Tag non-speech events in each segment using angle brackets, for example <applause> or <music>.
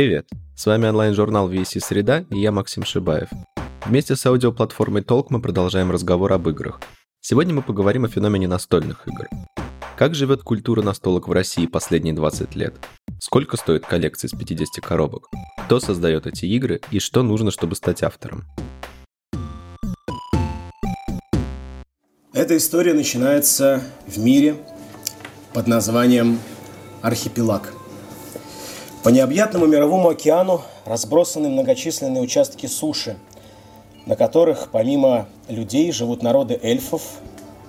Привет! С вами онлайн-журнал VC Среда и я Максим Шибаев. Вместе с аудиоплатформой Толк мы продолжаем разговор об играх. Сегодня мы поговорим о феномене настольных игр. Как живет культура настолок в России последние 20 лет? Сколько стоит коллекция из 50 коробок? Кто создает эти игры и что нужно, чтобы стать автором? Эта история начинается в мире под названием Архипелаг. По необъятному мировому океану разбросаны многочисленные участки суши, на которых помимо людей живут народы эльфов,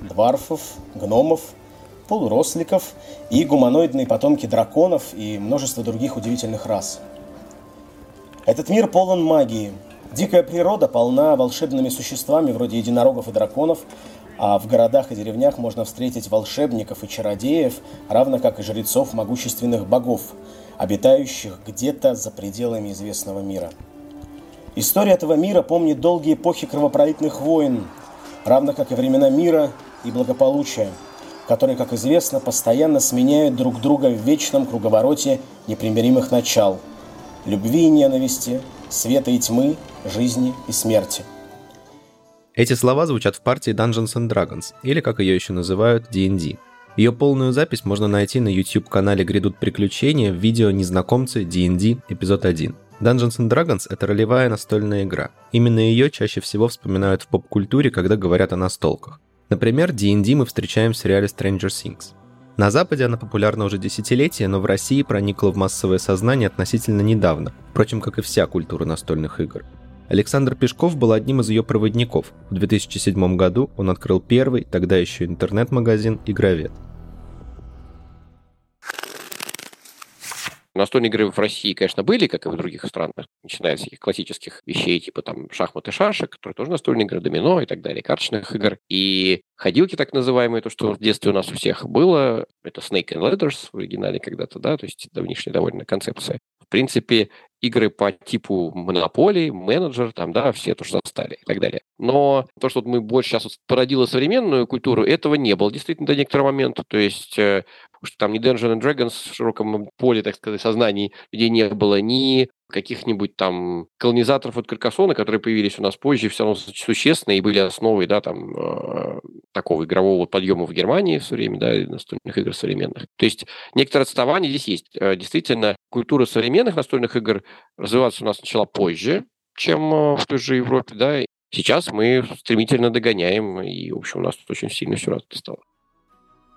дварфов, гномов, полуросликов и гуманоидные потомки драконов и множество других удивительных рас. Этот мир полон магии. Дикая природа полна волшебными существами вроде единорогов и драконов, а в городах и деревнях можно встретить волшебников и чародеев, равно как и жрецов могущественных богов, обитающих где-то за пределами известного мира. История этого мира помнит долгие эпохи кровопролитных войн, равно как и времена мира и благополучия, которые, как известно, постоянно сменяют друг друга в вечном круговороте непримиримых начал – любви и ненависти, света и тьмы, жизни и смерти – эти слова звучат в партии Dungeons and Dragons, или как ее еще называют, D&D. Ее полную запись можно найти на YouTube-канале «Грядут приключения» в видео «Незнакомцы D&D. Эпизод 1». Dungeons and Dragons — это ролевая настольная игра. Именно ее чаще всего вспоминают в поп-культуре, когда говорят о настолках. Например, D&D мы встречаем в сериале Stranger Things. На Западе она популярна уже десятилетия, но в России проникла в массовое сознание относительно недавно, впрочем, как и вся культура настольных игр. Александр Пешков был одним из ее проводников. В 2007 году он открыл первый, тогда еще интернет-магазин «Игровед». Настольные игры в России, конечно, были, как и в других странах, начиная с таких классических вещей, типа там шахмат и шашек, которые тоже настольные игры, домино и так далее, карточных игр. И ходилки так называемые, то, что в детстве у нас у всех было, это Snake and Ladders в оригинале когда-то, да, то есть давнишняя довольно концепция принципе, игры по типу монополии, менеджер, там, да, все тоже застали и так далее. Но то, что мы больше сейчас вот породило современную культуру, этого не было действительно до некоторого момента. То есть э, что там ни Dungeons and Dragons в широком поле, так сказать, сознании людей не было, ни каких-нибудь там колонизаторов от Каркасона, которые появились у нас позже, все равно существенные и были основой, да, там, э, такого игрового подъема в Германии все время, да, настольных игр современных. То есть некоторое отставание здесь есть. Э, действительно, культура современных настольных игр развиваться у нас начала позже, чем э, в той же Европе, да, Сейчас мы стремительно догоняем, и, в общем, у нас очень сильно все развито стало.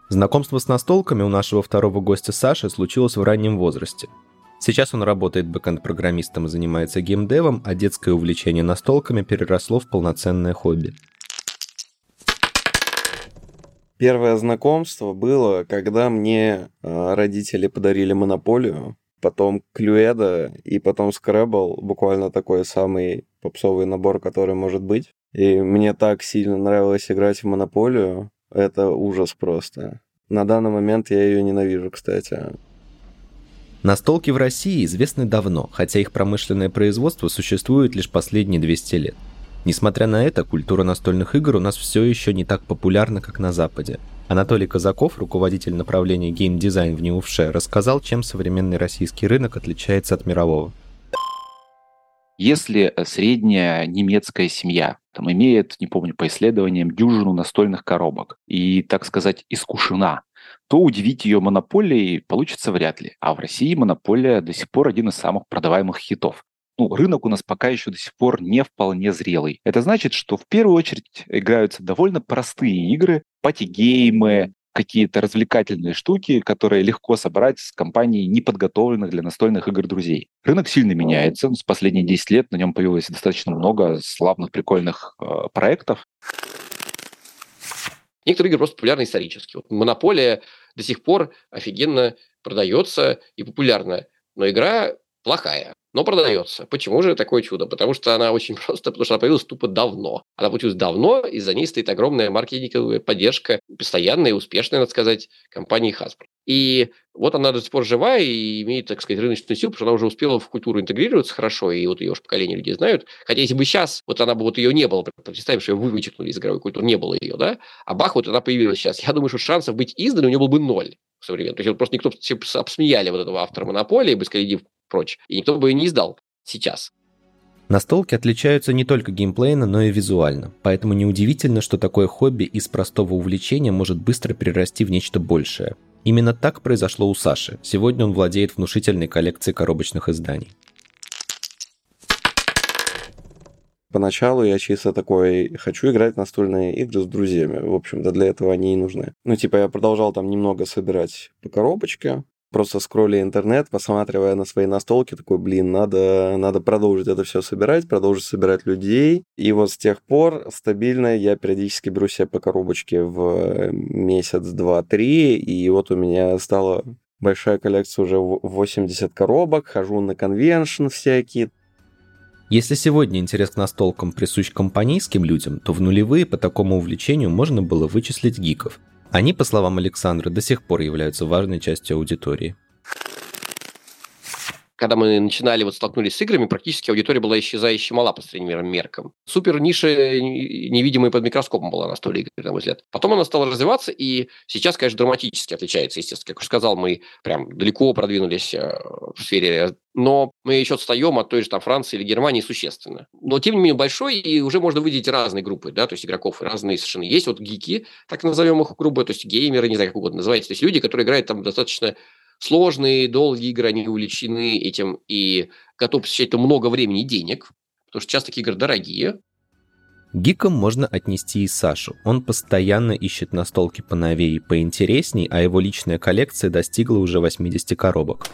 Знакомство с настолками у нашего второго гостя Саши случилось в раннем возрасте. Сейчас он работает бэкэнд-программистом и занимается геймдевом, а детское увлечение настолками переросло в полноценное хобби. Первое знакомство было, когда мне а, родители подарили монополию, потом Клюэда и потом Scrabble, буквально такой самый попсовый набор, который может быть. И мне так сильно нравилось играть в монополию, это ужас просто. На данный момент я ее ненавижу, кстати. Настолки в России известны давно, хотя их промышленное производство существует лишь последние 200 лет. Несмотря на это, культура настольных игр у нас все еще не так популярна, как на Западе. Anатолий Казаков, руководитель направления геймдизайн в НИУФШЕ, рассказал, чем современный российский рынок отличается от мирового. Если э, средняя немецкая семья там, имеет, не помню, по исследованиям, дюжину настольных коробок и, так сказать, искушена, то удивить ее монополией получится вряд ли. А в России монополия до сих пор один из самых продаваемых хитов. Ну, рынок у нас пока еще до сих пор не вполне зрелый. Это значит, что в первую очередь играются довольно простые игры, пати-геймы, какие-то развлекательные штуки, которые легко собрать с компанией неподготовленных для настольных игр друзей. Рынок сильно меняется. С последние 10 лет на нем появилось достаточно много славных, прикольных э, проектов. Некоторые игры просто популярны исторически. Вот Монополия до сих пор офигенно продается и популярна, но игра плохая но продается. Почему же такое чудо? Потому что она очень <laughs> просто, потому что она появилась тупо давно. Она появилась давно, и за ней стоит огромная маркетинговая поддержка, постоянная и успешная, надо сказать, компании Hasbro. И вот она до сих пор жива и имеет, так сказать, рыночную силу, потому что она уже успела в культуру интегрироваться хорошо, и вот ее уже поколение людей знают. Хотя если бы сейчас, вот она бы вот ее не было, представим, что ее вы вычеркнули из игровой культуры, не было ее, да, а бах, вот она появилась сейчас. Я думаю, что шансов быть изданной у нее был бы ноль современно. То есть просто никто все обсмеяли вот этого автора монополии, иди прочь. И никто бы ее не издал сейчас. Настолки отличаются не только геймплейно, но и визуально, поэтому неудивительно, что такое хобби из простого увлечения может быстро перерасти в нечто большее. Именно так произошло у Саши. Сегодня он владеет внушительной коллекцией коробочных изданий. Поначалу я чисто такой, хочу играть в настольные игры с друзьями. В общем-то, для этого они и нужны. Ну, типа, я продолжал там немного собирать по коробочке, просто скролля интернет, посматривая на свои настолки, такой, блин, надо, надо продолжить это все собирать, продолжить собирать людей. И вот с тех пор стабильно я периодически беру себе по коробочке в месяц, два, три, и вот у меня стала большая коллекция уже 80 коробок, хожу на конвеншн всякие. Если сегодня интерес к настолкам присущ компанейским людям, то в нулевые по такому увлечению можно было вычислить гиков – они, по словам Александра, до сих пор являются важной частью аудитории. Когда мы начинали, вот столкнулись с играми, практически аудитория была исчезающе мала по средним меркам. Супер ниша, невидимая под микроскопом была на столе игр, на мой взгляд. Потом она стала развиваться, и сейчас, конечно, драматически отличается, естественно. Как уже сказал, мы прям далеко продвинулись э, в сфере но мы еще отстаем от той же там Франции или Германии существенно. Но тем не менее большой, и уже можно выделить разные группы, да, то есть игроков разные совершенно. Есть вот гики, так назовем их группы, то есть геймеры, не знаю, как угодно называется, то есть люди, которые играют там достаточно сложные, долгие игры, они увлечены этим и готовы посвящать там много времени и денег, потому что часто такие игры дорогие. Гиком можно отнести и Сашу. Он постоянно ищет настолки поновее и поинтересней, а его личная коллекция достигла уже 80 коробок.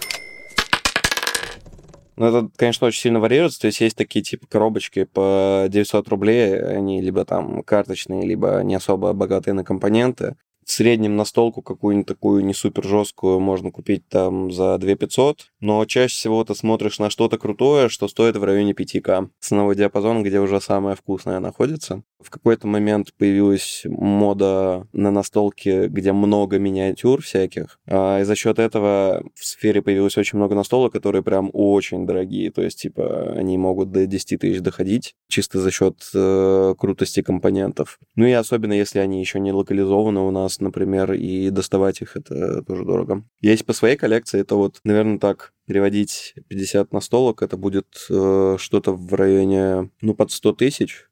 Ну, это, конечно, очень сильно варьируется. То есть есть такие типа коробочки по 900 рублей, они либо там карточные, либо не особо богатые на компоненты в среднем настолку какую-нибудь такую не супер жесткую можно купить там за 2 500, но чаще всего ты смотришь на что-то крутое, что стоит в районе 5к. Ценовой диапазон, где уже самое вкусное находится. В какой-то момент появилась мода на настолки, где много миниатюр всяких, а, и за счет этого в сфере появилось очень много настолок, которые прям очень дорогие, то есть, типа, они могут до 10 тысяч доходить, чисто за счет э, крутости компонентов. Ну и особенно, если они еще не локализованы у нас например, и доставать их это тоже дорого. Есть по своей коллекции, это вот, наверное, так, переводить 50 на столок, это будет э, что-то в районе, ну, под 100 тысяч.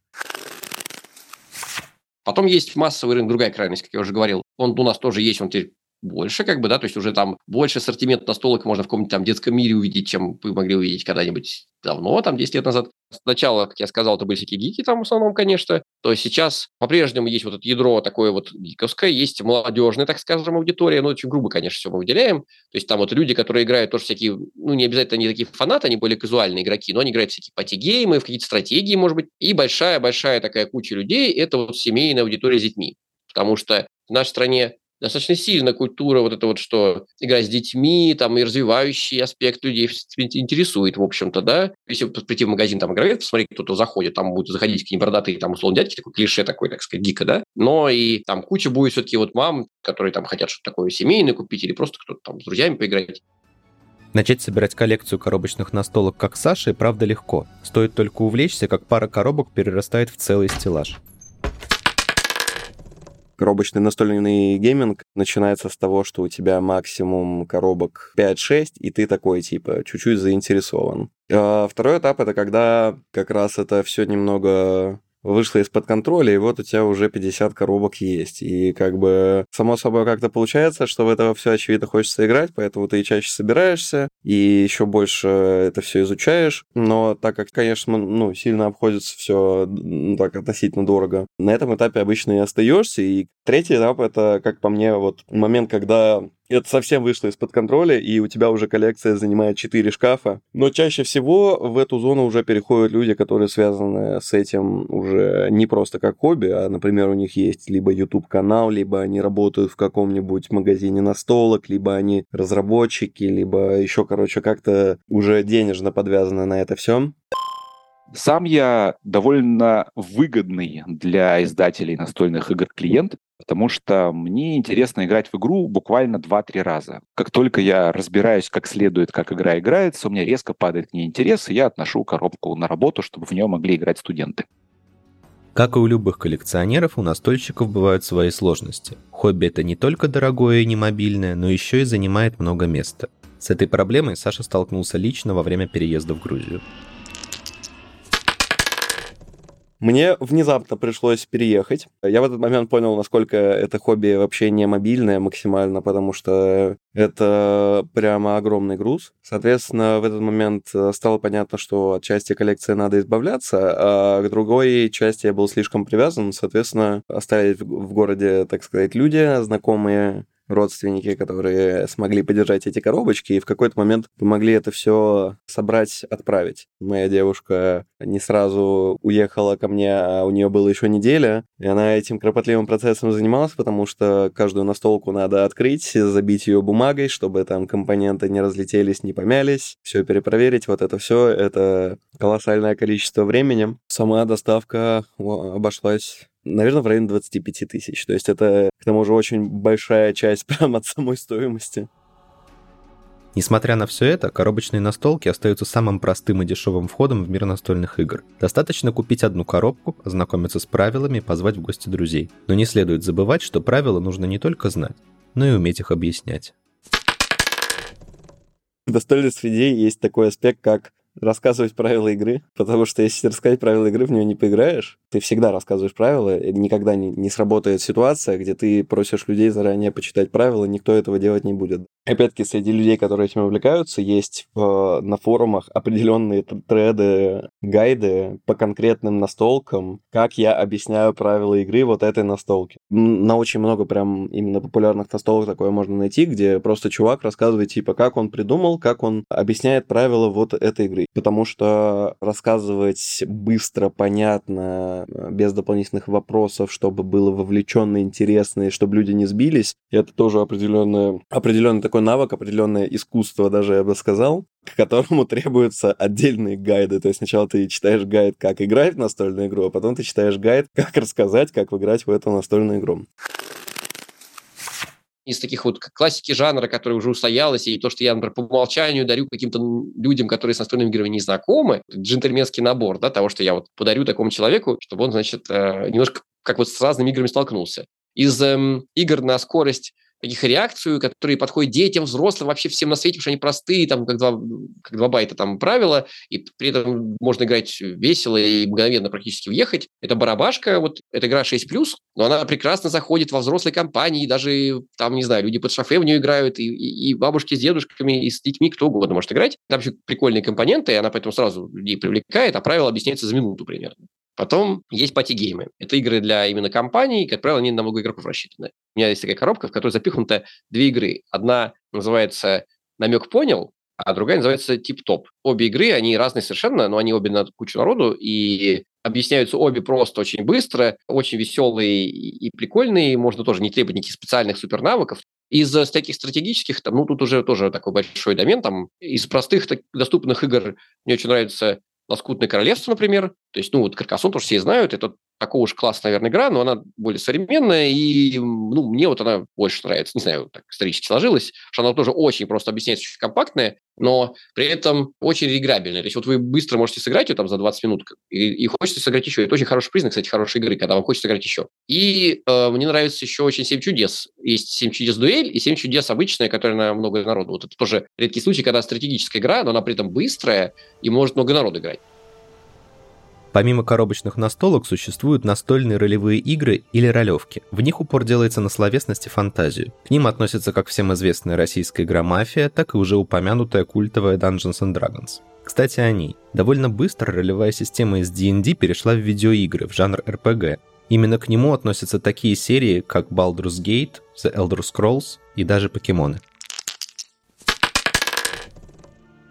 Потом есть массовый рынок, другая крайность, как я уже говорил. Он у нас тоже есть, он теперь больше, как бы, да, то есть уже там больше ассортимент настолок можно в каком-нибудь там детском мире увидеть, чем вы могли увидеть когда-нибудь давно, там 10 лет назад. Сначала, как я сказал, это были всякие гики там в основном, конечно. То есть сейчас по-прежнему есть вот это ядро такое вот гиковское, есть молодежная, так скажем, аудитория, ну, очень грубо, конечно, все мы выделяем. То есть там вот люди, которые играют тоже всякие, ну, не обязательно они такие фанаты, они более казуальные игроки, но они играют всякие пати-геймы, в какие-то стратегии, может быть. И большая-большая такая куча людей – это вот семейная аудитория с детьми. Потому что в нашей стране достаточно сильно культура вот это вот, что игра с детьми, там, и развивающий аспект людей интересует, в общем-то, да. Если прийти в магазин, там, играет, посмотреть, кто-то заходит, там будут заходить какие-нибудь бородатые, там, условно, дядьки, такой клише такой, так сказать, дико, да. Но и там куча будет все-таки вот мам, которые там хотят что-то такое семейное купить или просто кто-то там с друзьями поиграть. Начать собирать коллекцию коробочных настолок, как Саша, и правда легко. Стоит только увлечься, как пара коробок перерастает в целый стеллаж коробочный настольный гейминг начинается с того, что у тебя максимум коробок 5-6, и ты такой, типа, чуть-чуть заинтересован. А второй этап — это когда как раз это все немного вышло из-под контроля, и вот у тебя уже 50 коробок есть. И как бы само собой как-то получается, что в это все очевидно хочется играть, поэтому ты и чаще собираешься, и еще больше это все изучаешь. Но так как, конечно, ну, сильно обходится все ну, так относительно дорого, на этом этапе обычно и остаешься. И третий этап это, как по мне, вот момент, когда это совсем вышло из-под контроля, и у тебя уже коллекция занимает 4 шкафа. Но чаще всего в эту зону уже переходят люди, которые связаны с этим уже не просто как хобби, а, например, у них есть либо YouTube-канал, либо они работают в каком-нибудь магазине настолок, либо они разработчики, либо еще, короче, как-то уже денежно подвязаны на это все. Сам я довольно выгодный для издателей настольных игр клиент, потому что мне интересно играть в игру буквально 2-3 раза. Как только я разбираюсь как следует, как игра играется, у меня резко падает к ней интерес, и я отношу коробку на работу, чтобы в нее могли играть студенты. Как и у любых коллекционеров, у настольщиков бывают свои сложности. Хобби это не только дорогое и не мобильное, но еще и занимает много места. С этой проблемой Саша столкнулся лично во время переезда в Грузию. Мне внезапно пришлось переехать. Я в этот момент понял, насколько это хобби вообще не мобильное максимально, потому что это прямо огромный груз. Соответственно, в этот момент э, стало понятно, что от части коллекции надо избавляться, а к другой части я был слишком привязан. Соответственно, остались в городе, так сказать, люди, знакомые, родственники, которые смогли поддержать эти коробочки, и в какой-то момент помогли это все собрать, отправить. Моя девушка не сразу уехала ко мне, а у нее было еще неделя, и она этим кропотливым процессом занималась, потому что каждую настолку надо открыть, забить ее бумагой, чтобы там компоненты не разлетелись, не помялись, все перепроверить, вот это все, это колоссальное количество времени. Сама доставка обошлась наверное, в районе 25 тысяч. То есть это, к тому же, очень большая часть <laughs> прям от самой стоимости. Несмотря на все это, коробочные настолки остаются самым простым и дешевым входом в мир настольных игр. Достаточно купить одну коробку, ознакомиться с правилами и позвать в гости друзей. Но не следует забывать, что правила нужно не только знать, но и уметь их объяснять. В настольной среде есть такой аспект, как рассказывать правила игры, потому что если рассказать правила игры, в нее не поиграешь. Ты всегда рассказываешь правила, и никогда не, не сработает ситуация, где ты просишь людей заранее почитать правила, никто этого делать не будет. Опять-таки, среди людей, которые этим увлекаются, есть в, на форумах определенные треды, гайды по конкретным настолкам, как я объясняю правила игры вот этой настолки. На очень много прям именно популярных настолок такое можно найти, где просто чувак рассказывает, типа, как он придумал, как он объясняет правила вот этой игры. Потому что рассказывать быстро, понятно, без дополнительных вопросов, чтобы было вовлеченно, интересно, и чтобы люди не сбились, это тоже определенное, определенный такой навык, определенное искусство даже, я бы сказал, к которому <laughs> требуются отдельные гайды. То есть сначала ты читаешь гайд, как играть в настольную игру, а потом ты читаешь гайд, <laughs> как рассказать, как играть в эту настольную игру из таких вот классики жанра, которая уже устоялась, и то, что я, например, по умолчанию дарю каким-то людям, которые с настольными играми не знакомы, джентльменский набор, да, того, что я вот подарю такому человеку, чтобы он, значит, э, немножко как вот с разными играми столкнулся. Из эм, игр на скорость таких реакцию, которые подходят детям, взрослым, вообще всем на свете, потому что они простые, там, как два, как два байта там правила, и при этом можно играть весело и мгновенно практически уехать. Это барабашка, вот эта игра 6+, но она прекрасно заходит во взрослой компании, даже там, не знаю, люди под шофе в нее играют, и, и, и бабушки с дедушками, и с детьми, кто угодно может играть. Там еще прикольные компоненты, и она поэтому сразу людей привлекает, а правила объясняются за минуту примерно. Потом есть пати-геймы. Это игры для именно компаний, как правило, они на много игроков рассчитаны. У меня есть такая коробка, в которой запихнуто две игры. Одна называется «Намек понял», а другая называется «Тип-топ». Обе игры, они разные совершенно, но они обе на кучу народу, и объясняются обе просто очень быстро, очень веселые и прикольные, можно тоже не требовать никаких специальных супернавыков. Из таких стратегических, там, ну, тут уже тоже такой большой домен, там, из простых так, доступных игр мне очень нравится Лоскутное королевство, например. То есть, ну, вот Каркасон тоже все знают, это такого уж класса, наверное, игра, но она более современная, и, ну, мне вот она больше нравится. Не знаю, так исторически сложилось, что она тоже очень просто объясняется, очень компактная, но при этом очень реиграбельная. То есть вот вы быстро можете сыграть ее там за 20 минут, и, и хочется сыграть еще. Это очень хороший признак, кстати, хорошей игры, когда вам хочется сыграть еще. И э, мне нравится еще очень «Семь чудес». Есть «Семь чудес дуэль» и «Семь чудес» обычная, которая на много народу. Вот это тоже редкий случай, когда стратегическая игра, но она при этом быстрая и может много народу играть. Помимо коробочных настолок существуют настольные ролевые игры или ролевки. В них упор делается на словесность и фантазию. К ним относятся как всем известная российская игра «Мафия», так и уже упомянутая культовая Dungeons and Dragons. Кстати, о ней. Довольно быстро ролевая система из D&D перешла в видеоигры, в жанр RPG. Именно к нему относятся такие серии, как Baldur's Gate, The Elder Scrolls и даже покемоны.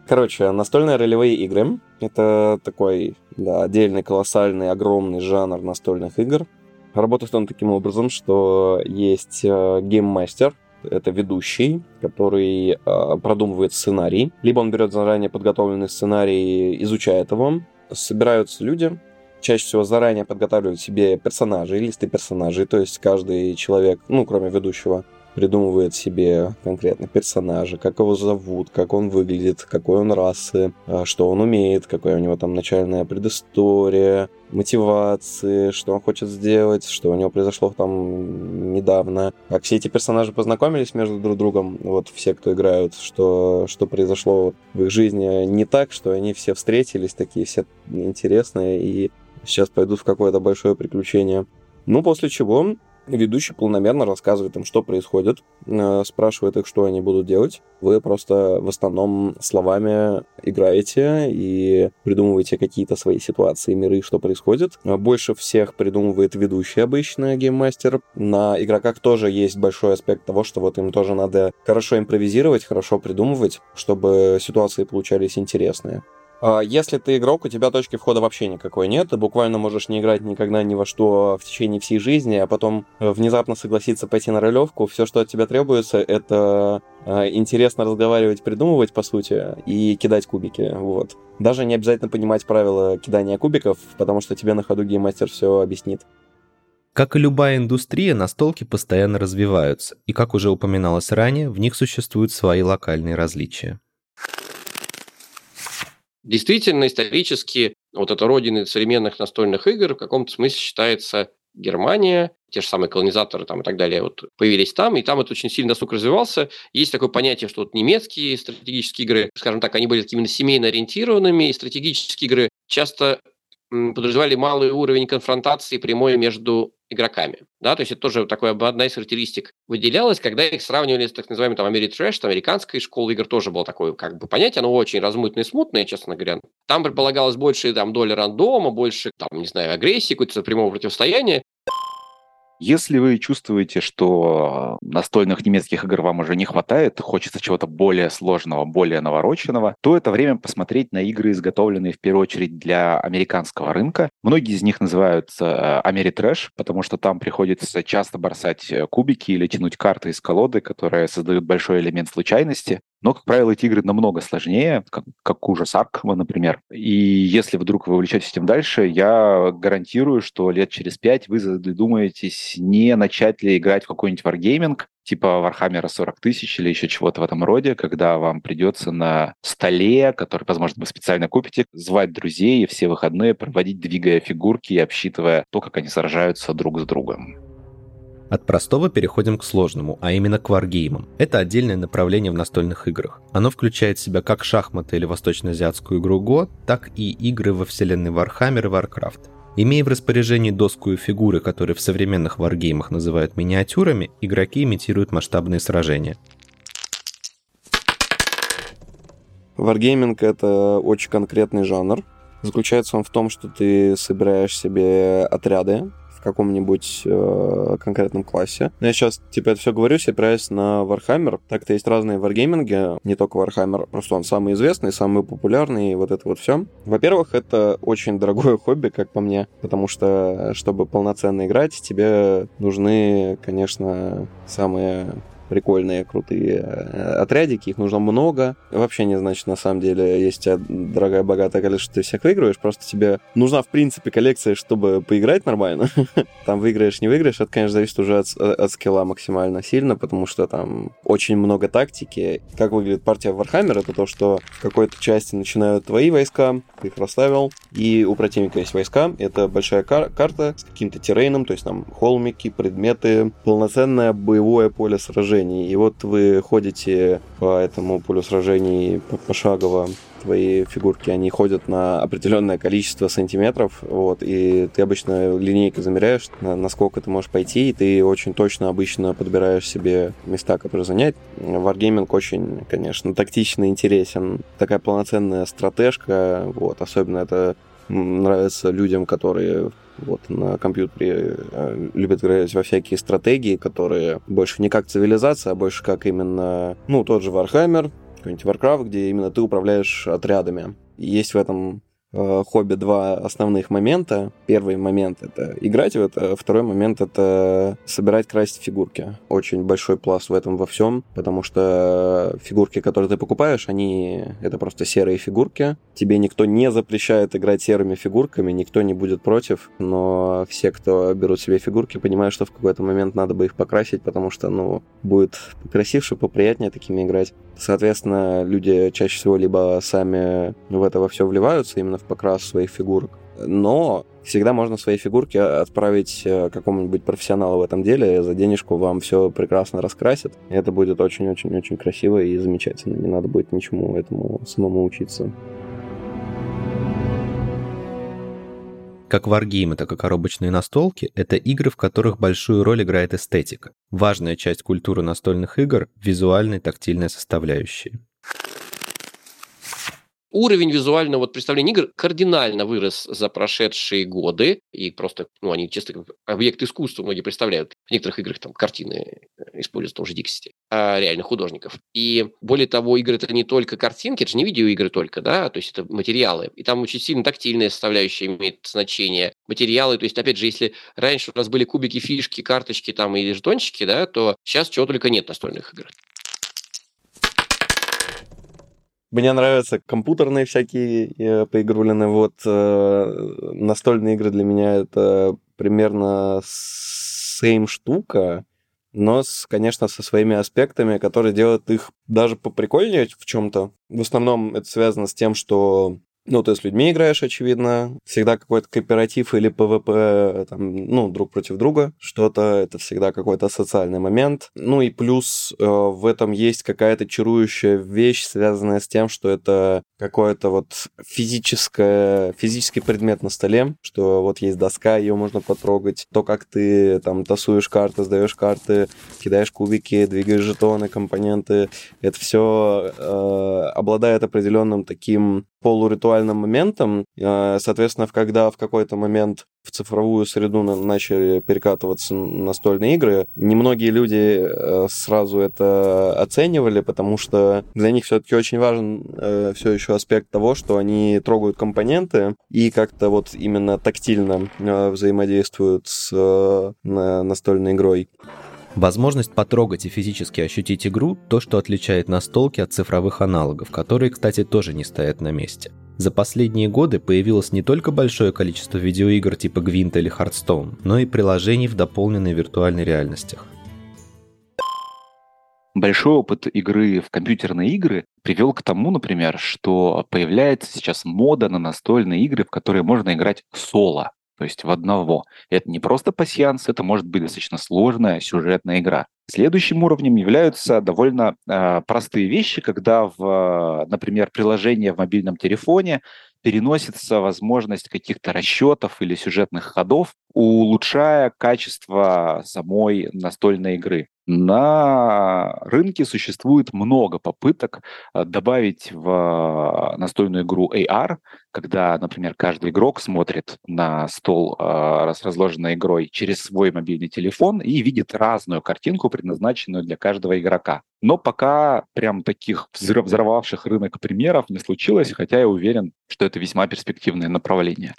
Короче, настольные ролевые игры — это такой да, отдельный, колоссальный, огромный жанр настольных игр. Работает он таким образом, что есть э, гейммастер, это ведущий, который э, продумывает сценарий. Либо он берет заранее подготовленный сценарий, изучает его. Собираются люди, чаще всего заранее подготавливают себе персонажей, листы персонажей, то есть каждый человек, ну, кроме ведущего, придумывает себе конкретно персонажа, как его зовут, как он выглядит, какой он расы, а, что он умеет, какая у него там начальная предыстория, мотивации, что он хочет сделать, что у него произошло там недавно. Как все эти персонажи познакомились между друг другом, вот все, кто играют, что, что произошло в их жизни не так, что они все встретились, такие все интересные, и сейчас пойдут в какое-то большое приключение. Ну, после чего ведущий полномерно рассказывает им, что происходит, э, спрашивает их, что они будут делать. Вы просто в основном словами играете и придумываете какие-то свои ситуации, миры, что происходит. Больше всех придумывает ведущий обычно гейммастер. На игроках тоже есть большой аспект того, что вот им тоже надо хорошо импровизировать, хорошо придумывать, чтобы ситуации получались интересные. А, если ты игрок, у тебя точки входа вообще никакой нет, ты буквально можешь не играть никогда ни во что в течение всей жизни, а потом э, внезапно согласиться пойти на ролевку. Все, что от тебя требуется, это а, интересно разговаривать, придумывать, по сути, и кидать кубики, вот. Даже не обязательно понимать правила кидания кубиков, потому что тебе на ходу гейммастер все объяснит. Как и любая индустрия, настолки постоянно развиваются, и, как уже упоминалось ранее, в них существуют свои локальные различия. Действительно, исторически вот эта родина современных настольных игр в каком-то смысле считается Германия, те же самые колонизаторы там и так далее вот появились там, и там это очень сильно настолько развивался. Есть такое понятие, что вот немецкие стратегические игры, скажем так, они были такими семейно ориентированными, и стратегические игры часто подразумевали малый уровень конфронтации прямой между игроками. Да, то есть это тоже такое, одна из характеристик выделялась, когда их сравнивали с так называемым там Ameritrash, там, американской школы игр тоже было такое как бы понятие, оно очень размытное и смутное, честно говоря. Там предполагалось больше там доли рандома, больше там, не знаю, агрессии, какого-то прямого противостояния. Если вы чувствуете, что настольных немецких игр вам уже не хватает, хочется чего-то более сложного, более навороченного, то это время посмотреть на игры, изготовленные в первую очередь для американского рынка. Многие из них называются Ameritrash, потому что там приходится часто бросать э, кубики или тянуть карты из колоды, которые создают большой элемент случайности. Но, как правило, эти игры намного сложнее, как, как ужас Аркхема, например. И если вдруг вы увлечетесь этим дальше, я гарантирую, что лет через пять вы задумаетесь, не начать ли играть в какой-нибудь wargaming, типа Warhammer а 40 тысяч или еще чего-то в этом роде, когда вам придется на столе, который, возможно, вы специально купите, звать друзей и все выходные проводить, двигая фигурки и обсчитывая то, как они сражаются друг с другом. От простого переходим к сложному, а именно к варгеймам. Это отдельное направление в настольных играх. Оно включает в себя как шахматы или восточноазиатскую игру Го, так и игры во вселенной Warhammer и Warcraft. Имея в распоряжении доску и фигуры, которые в современных варгеймах называют миниатюрами, игроки имитируют масштабные сражения. Варгейминг — это очень конкретный жанр. Заключается он в том, что ты собираешь себе отряды, каком-нибудь э, конкретном классе. Но я сейчас, типа, это все говорю, опираясь на Warhammer. Так-то есть разные варгейминги, не только Warhammer, просто он самый известный, самый популярный, и вот это вот все. Во-первых, это очень дорогое <laughs> хобби, как по мне, потому что, чтобы полноценно играть, тебе нужны, конечно, самые прикольные, крутые э, отрядики, их нужно много. Вообще не значит, на самом деле, у тебя дорогая, богатая коллекция, ты всех выигрываешь, просто тебе нужна, в принципе, коллекция, чтобы поиграть нормально. <laughs> там выиграешь, не выиграешь, это, конечно, зависит уже от, от скилла максимально сильно, потому что там очень много тактики. Как выглядит партия Warhammer, это то, что в какой-то части начинают твои войска, ты их расставил, и у противника есть войска, это большая кар- карта с каким-то террейном, то есть там холмики, предметы, полноценное боевое поле сражения сражений. И вот вы ходите по этому полю сражений пошагово, твои фигурки, они ходят на определенное количество сантиметров, вот, и ты обычно линейкой замеряешь, на, насколько ты можешь пойти, и ты очень точно обычно подбираешь себе места, которые занять. Wargaming очень, конечно, тактично интересен. Такая полноценная стратежка, вот, особенно это нравится людям, которые вот, на компьютере э, любят играть во всякие стратегии, которые больше не как цивилизация, а больше как именно, ну, тот же Warhammer, какой-нибудь Warcraft, где именно ты управляешь отрядами. Есть в этом хобби два основных момента. Первый момент — это играть в это, второй момент — это собирать, красить фигурки. Очень большой пласт в этом во всем, потому что фигурки, которые ты покупаешь, они — это просто серые фигурки. Тебе никто не запрещает играть серыми фигурками, никто не будет против, но все, кто берут себе фигурки, понимают, что в какой-то момент надо бы их покрасить, потому что, ну, будет красивше, поприятнее такими играть. Соответственно, люди чаще всего либо сами в это во все вливаются, именно в покрас своих фигурок, но всегда можно свои фигурки отправить э, какому-нибудь профессионалу в этом деле, за денежку вам все прекрасно раскрасит. И это будет очень-очень-очень красиво и замечательно. Не надо будет ничему этому самому учиться. Как варгеймы, так и коробочные настолки — это игры, в которых большую роль играет эстетика. Важная часть культуры настольных игр — визуальная и тактильная составляющая уровень визуального вот представления игр кардинально вырос за прошедшие годы, и просто, ну, они чисто как объект искусства многие представляют. В некоторых играх там картины э, используют в том же Dixit, а реальных художников. И более того, игры это не только картинки, это же не видеоигры только, да, то есть это материалы. И там очень сильно тактильная составляющая имеет значение. Материалы, то есть, опять же, если раньше у нас были кубики, фишки, карточки там и жетончики, да, то сейчас чего только нет настольных игр. Мне нравятся компьютерные всякие э, поигрулины. Вот э, настольные игры для меня это примерно same штука, но, с, конечно, со своими аспектами, которые делают их даже поприкольнее в чем-то. В основном это связано с тем, что ну, ты с людьми играешь, очевидно. Всегда какой-то кооператив или PvP, там, ну, друг против друга. Что-то, это всегда какой-то социальный момент. Ну и плюс э, в этом есть какая-то чарующая вещь, связанная с тем, что это какое-то вот физическое, физический предмет на столе, что вот есть доска, ее можно потрогать. То, как ты там тасуешь карты, сдаешь карты, кидаешь кубики, двигаешь жетоны, компоненты, это все э, обладает определенным таким полуритуальным моментом. Э, соответственно, когда в какой-то момент в цифровую среду начали перекатываться настольные игры, немногие люди э, сразу это оценивали, потому что для них все-таки очень важен э, все еще аспект того, что они трогают компоненты и как-то вот именно тактильно взаимодействуют с настольной игрой. Возможность потрогать и физически ощутить игру – то, что отличает настолки от цифровых аналогов, которые, кстати, тоже не стоят на месте. За последние годы появилось не только большое количество видеоигр типа Гвинта или Hearthstone, но и приложений в дополненной виртуальной реальностях. Большой опыт игры в компьютерные игры привел к тому, например, что появляется сейчас мода на настольные игры, в которые можно играть соло то есть в одного. Это не просто пассианс, это может быть достаточно сложная сюжетная игра. Следующим уровнем являются довольно э, простые вещи, когда, в, например, приложение в мобильном телефоне переносится возможность каких-то расчетов или сюжетных ходов, улучшая качество самой настольной игры. На рынке существует много попыток э, добавить в настольную игру AR, когда, например, каждый игрок смотрит на стол э, с разложенной игрой через свой мобильный телефон и видит разную картинку, предназначенную для каждого игрока. Но пока прям таких взорвавших рынок примеров не случилось, хотя я уверен, что это весьма перспективное направление.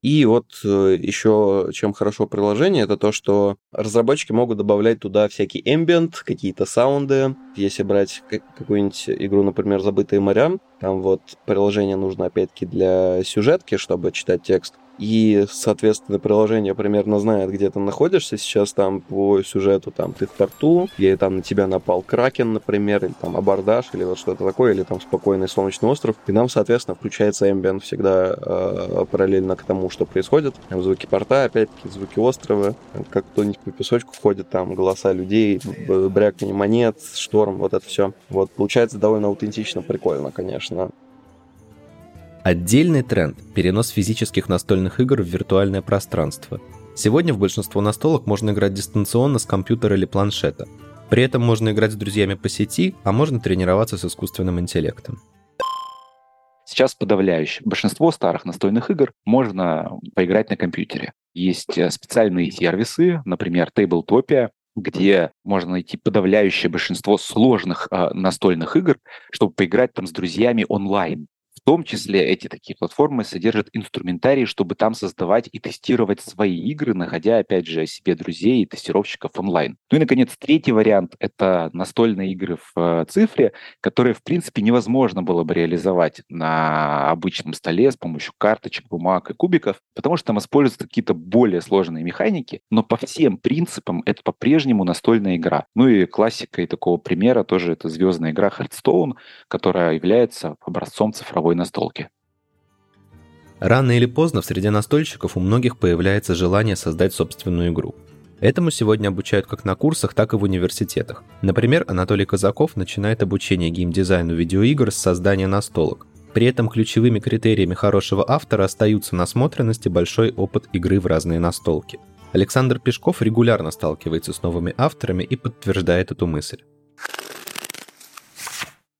И вот э, еще чем хорошо приложение, это то, что разработчики могут добавлять туда всякий ambient, какие-то саунды. Если брать какую-нибудь игру, например, «Забытые моря», там вот приложение нужно опять-таки для сюжетки, чтобы читать текст и, соответственно, приложение примерно знает, где ты находишься сейчас там по сюжету, там ты в порту, или там на тебя напал кракен, например, или там абордаж, или вот что-то такое, или там спокойный солнечный остров, и нам, соответственно, включается ambient всегда э, параллельно к тому, что происходит. Там звуки порта, опять-таки, звуки острова, как кто-нибудь по песочку ходит, там голоса людей, бряканье монет, шторм, вот это все. Вот, получается довольно аутентично, прикольно, конечно. Отдельный тренд – перенос физических настольных игр в виртуальное пространство. Сегодня в большинство настолок можно играть дистанционно с компьютера или планшета. При этом можно играть с друзьями по сети, а можно тренироваться с искусственным интеллектом. Сейчас подавляющее большинство старых настольных игр можно поиграть на компьютере. Есть э, специальные сервисы, например, Tabletopia, где можно найти подавляющее большинство сложных э, настольных игр, чтобы поиграть там с друзьями онлайн. В том числе эти такие платформы содержат инструментарий, чтобы там создавать и тестировать свои игры, находя, опять же, себе друзей и тестировщиков онлайн. Ну и, наконец, третий вариант — это настольные игры в э, цифре, которые, в принципе, невозможно было бы реализовать на обычном столе с помощью карточек, бумаг и кубиков, потому что там используются какие-то более сложные механики, но по всем принципам это по-прежнему настольная игра. Ну и классикой такого примера тоже это звездная игра Hearthstone, которая является образцом цифровой настолки. Рано или поздно в среде настольщиков у многих появляется желание создать собственную игру. Этому сегодня обучают как на курсах, так и в университетах. Например, Анатолий Казаков начинает обучение геймдизайну видеоигр с создания настолок. При этом ключевыми критериями хорошего автора остаются насмотренность и большой опыт игры в разные настолки. Александр Пешков регулярно сталкивается с новыми авторами и подтверждает эту мысль.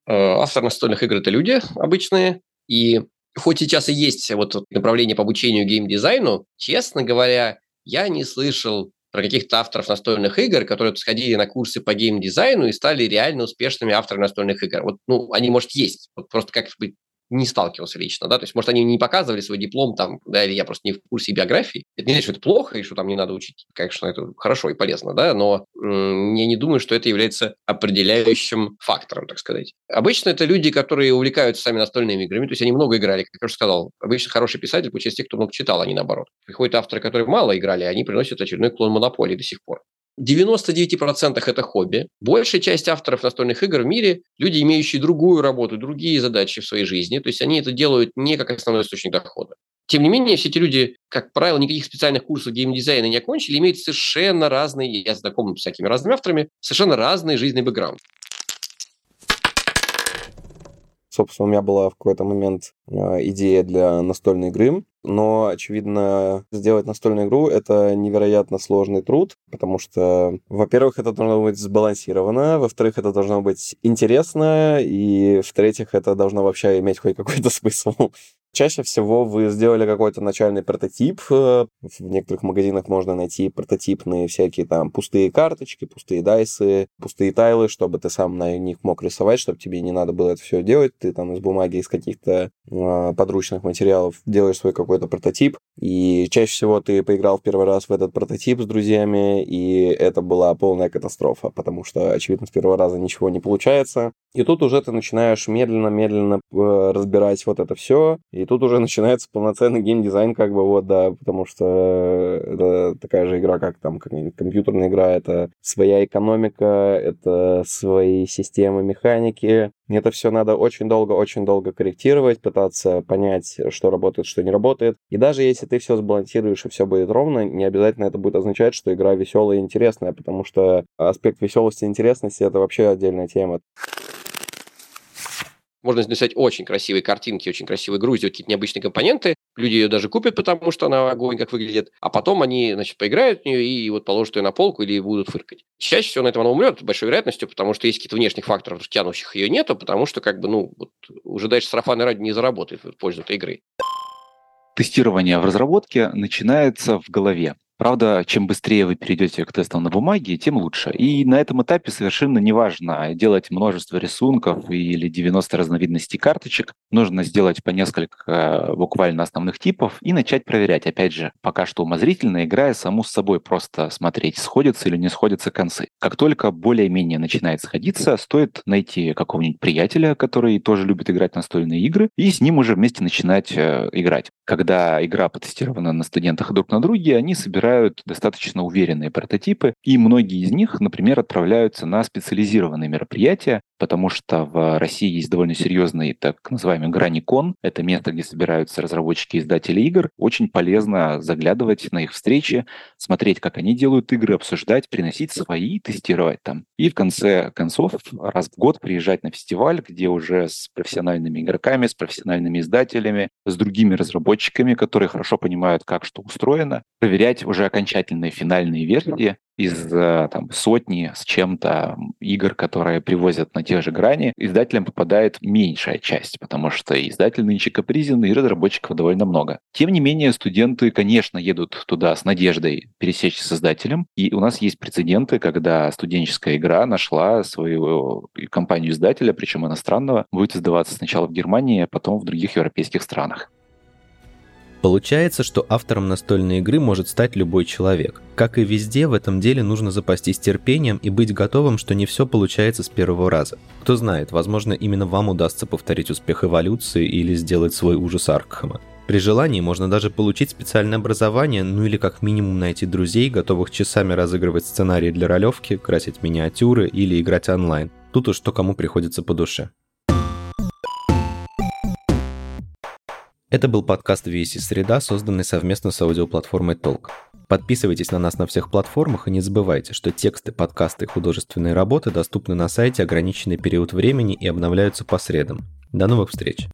Э, автор настольных игр – это люди обычные, и хоть сейчас и есть вот направление по обучению геймдизайну, честно говоря, я не слышал про каких-то авторов настольных игр, которые сходили на курсы по геймдизайну и стали реально успешными авторами настольных игр. Вот, ну, они, может, есть. Вот просто как бы не сталкивался лично, да, то есть, может, они не показывали свой диплом там, да, или я просто не в курсе биографии. Это не значит, что это плохо и что там не надо учить. Конечно, это хорошо и полезно, да, но м- я не думаю, что это является определяющим фактором, так сказать. Обычно это люди, которые увлекаются сами настольными играми, то есть они много играли, как я уже сказал. Обычно хороший писатель получается тех, кто много читал, а не наоборот. Приходят авторы, которые мало играли, они приносят очередной клон монополии до сих пор. 99% это хобби. Большая часть авторов настольных игр в мире – люди, имеющие другую работу, другие задачи в своей жизни. То есть они это делают не как основной источник дохода. Тем не менее, все эти люди, как правило, никаких специальных курсов геймдизайна не окончили, имеют совершенно разные, я знаком с всякими разными авторами, совершенно разный жизненный бэкграунд. Собственно, у меня была в какой-то момент а, идея для настольной игры, но, очевидно, сделать настольную игру — это невероятно сложный труд, потому что, во-первых, это должно быть сбалансировано, во-вторых, это должно быть интересно, и, в-третьих, это должно вообще иметь хоть какой-то <laughs> смысл. Чаще всего вы сделали какой-то начальный прототип. Э, в некоторых магазинах можно найти прототипные всякие там пустые карточки, пустые дайсы, пустые тайлы, чтобы ты сам на них мог рисовать, чтобы тебе не надо было это все делать. Ты там из бумаги, из каких-то э, подручных материалов делаешь свой какой-то прототип. И чаще всего ты поиграл в первый раз в этот прототип с друзьями, и это была полная катастрофа, потому что, очевидно, с первого раза ничего не получается. И тут уже ты начинаешь медленно-медленно э, разбирать вот это все, и тут уже начинается полноценный геймдизайн, как бы вот, да, потому что это такая же игра, как там компьютерная игра, это своя экономика, это свои системы механики. Это все надо очень долго, очень долго корректировать, пытаться понять, что работает, что не работает. И даже если ты все сбалансируешь и все будет ровно, не обязательно это будет означать, что игра веселая и интересная, потому что аспект веселости и интересности это вообще отдельная тема. Можно написать очень красивые картинки, очень красивую игру, сделать какие-то необычные компоненты. Люди ее даже купят, потому что она огонь как выглядит. А потом они, значит, поиграют в нее и вот положат ее на полку или будут фыркать. Чаще всего на этом она умрет с большой вероятностью, потому что есть какие-то внешних факторов, тянущих ее нету, потому что, как бы, ну, вот, уже дальше сарафанный ради не заработает в пользу этой игры. Тестирование в разработке начинается в голове. Правда, чем быстрее вы перейдете к тестам на бумаге, тем лучше. И на этом этапе совершенно не важно делать множество рисунков или 90 разновидностей карточек. Нужно сделать по несколько э, буквально основных типов и начать проверять. Опять же, пока что умозрительно, играя саму с собой, просто смотреть, сходятся или не сходятся концы. Как только более-менее начинает сходиться, стоит найти какого-нибудь приятеля, который тоже любит играть настольные игры, и с ним уже вместе начинать э, играть. Когда игра потестирована на студентах друг на друге, они собирают собирают достаточно уверенные прототипы, и многие из них, например, отправляются на специализированные мероприятия, потому что в России есть довольно серьезный так называемый Граникон. Это место, где собираются разработчики и издатели игр. Очень полезно заглядывать на их встречи, смотреть, как они делают игры, обсуждать, приносить свои, тестировать там. И в конце концов раз в год приезжать на фестиваль, где уже с профессиональными игроками, с профессиональными издателями, с другими разработчиками, которые хорошо понимают, как что устроено, проверять уже окончательные финальные версии, из э, там, сотни с чем-то игр, которые привозят на те же грани, издателям попадает меньшая часть, потому что издатель нынче капризен, и разработчиков довольно много. Тем не менее, студенты, конечно, едут туда с надеждой пересечься с издателем, и у нас есть прецеденты, когда студенческая игра нашла свою компанию издателя, причем иностранного, будет издаваться сначала в Германии, а потом в других европейских странах. Получается, что автором настольной игры может стать любой человек. Как и везде, в этом деле нужно запастись терпением и быть готовым, что не все получается с первого раза. Кто знает, возможно, именно вам удастся повторить успех эволюции или сделать свой ужас Аркхема. При желании можно даже получить специальное образование, ну или как минимум найти друзей, готовых часами разыгрывать сценарии для ролевки, красить миниатюры или играть онлайн. Тут уж что кому приходится по душе. Это был подкаст VC Среда, созданный совместно с аудиоплатформой Толк. Подписывайтесь на нас на всех платформах и не забывайте, что тексты, подкасты и художественные работы доступны на сайте ограниченный период времени и обновляются по средам. До новых встреч!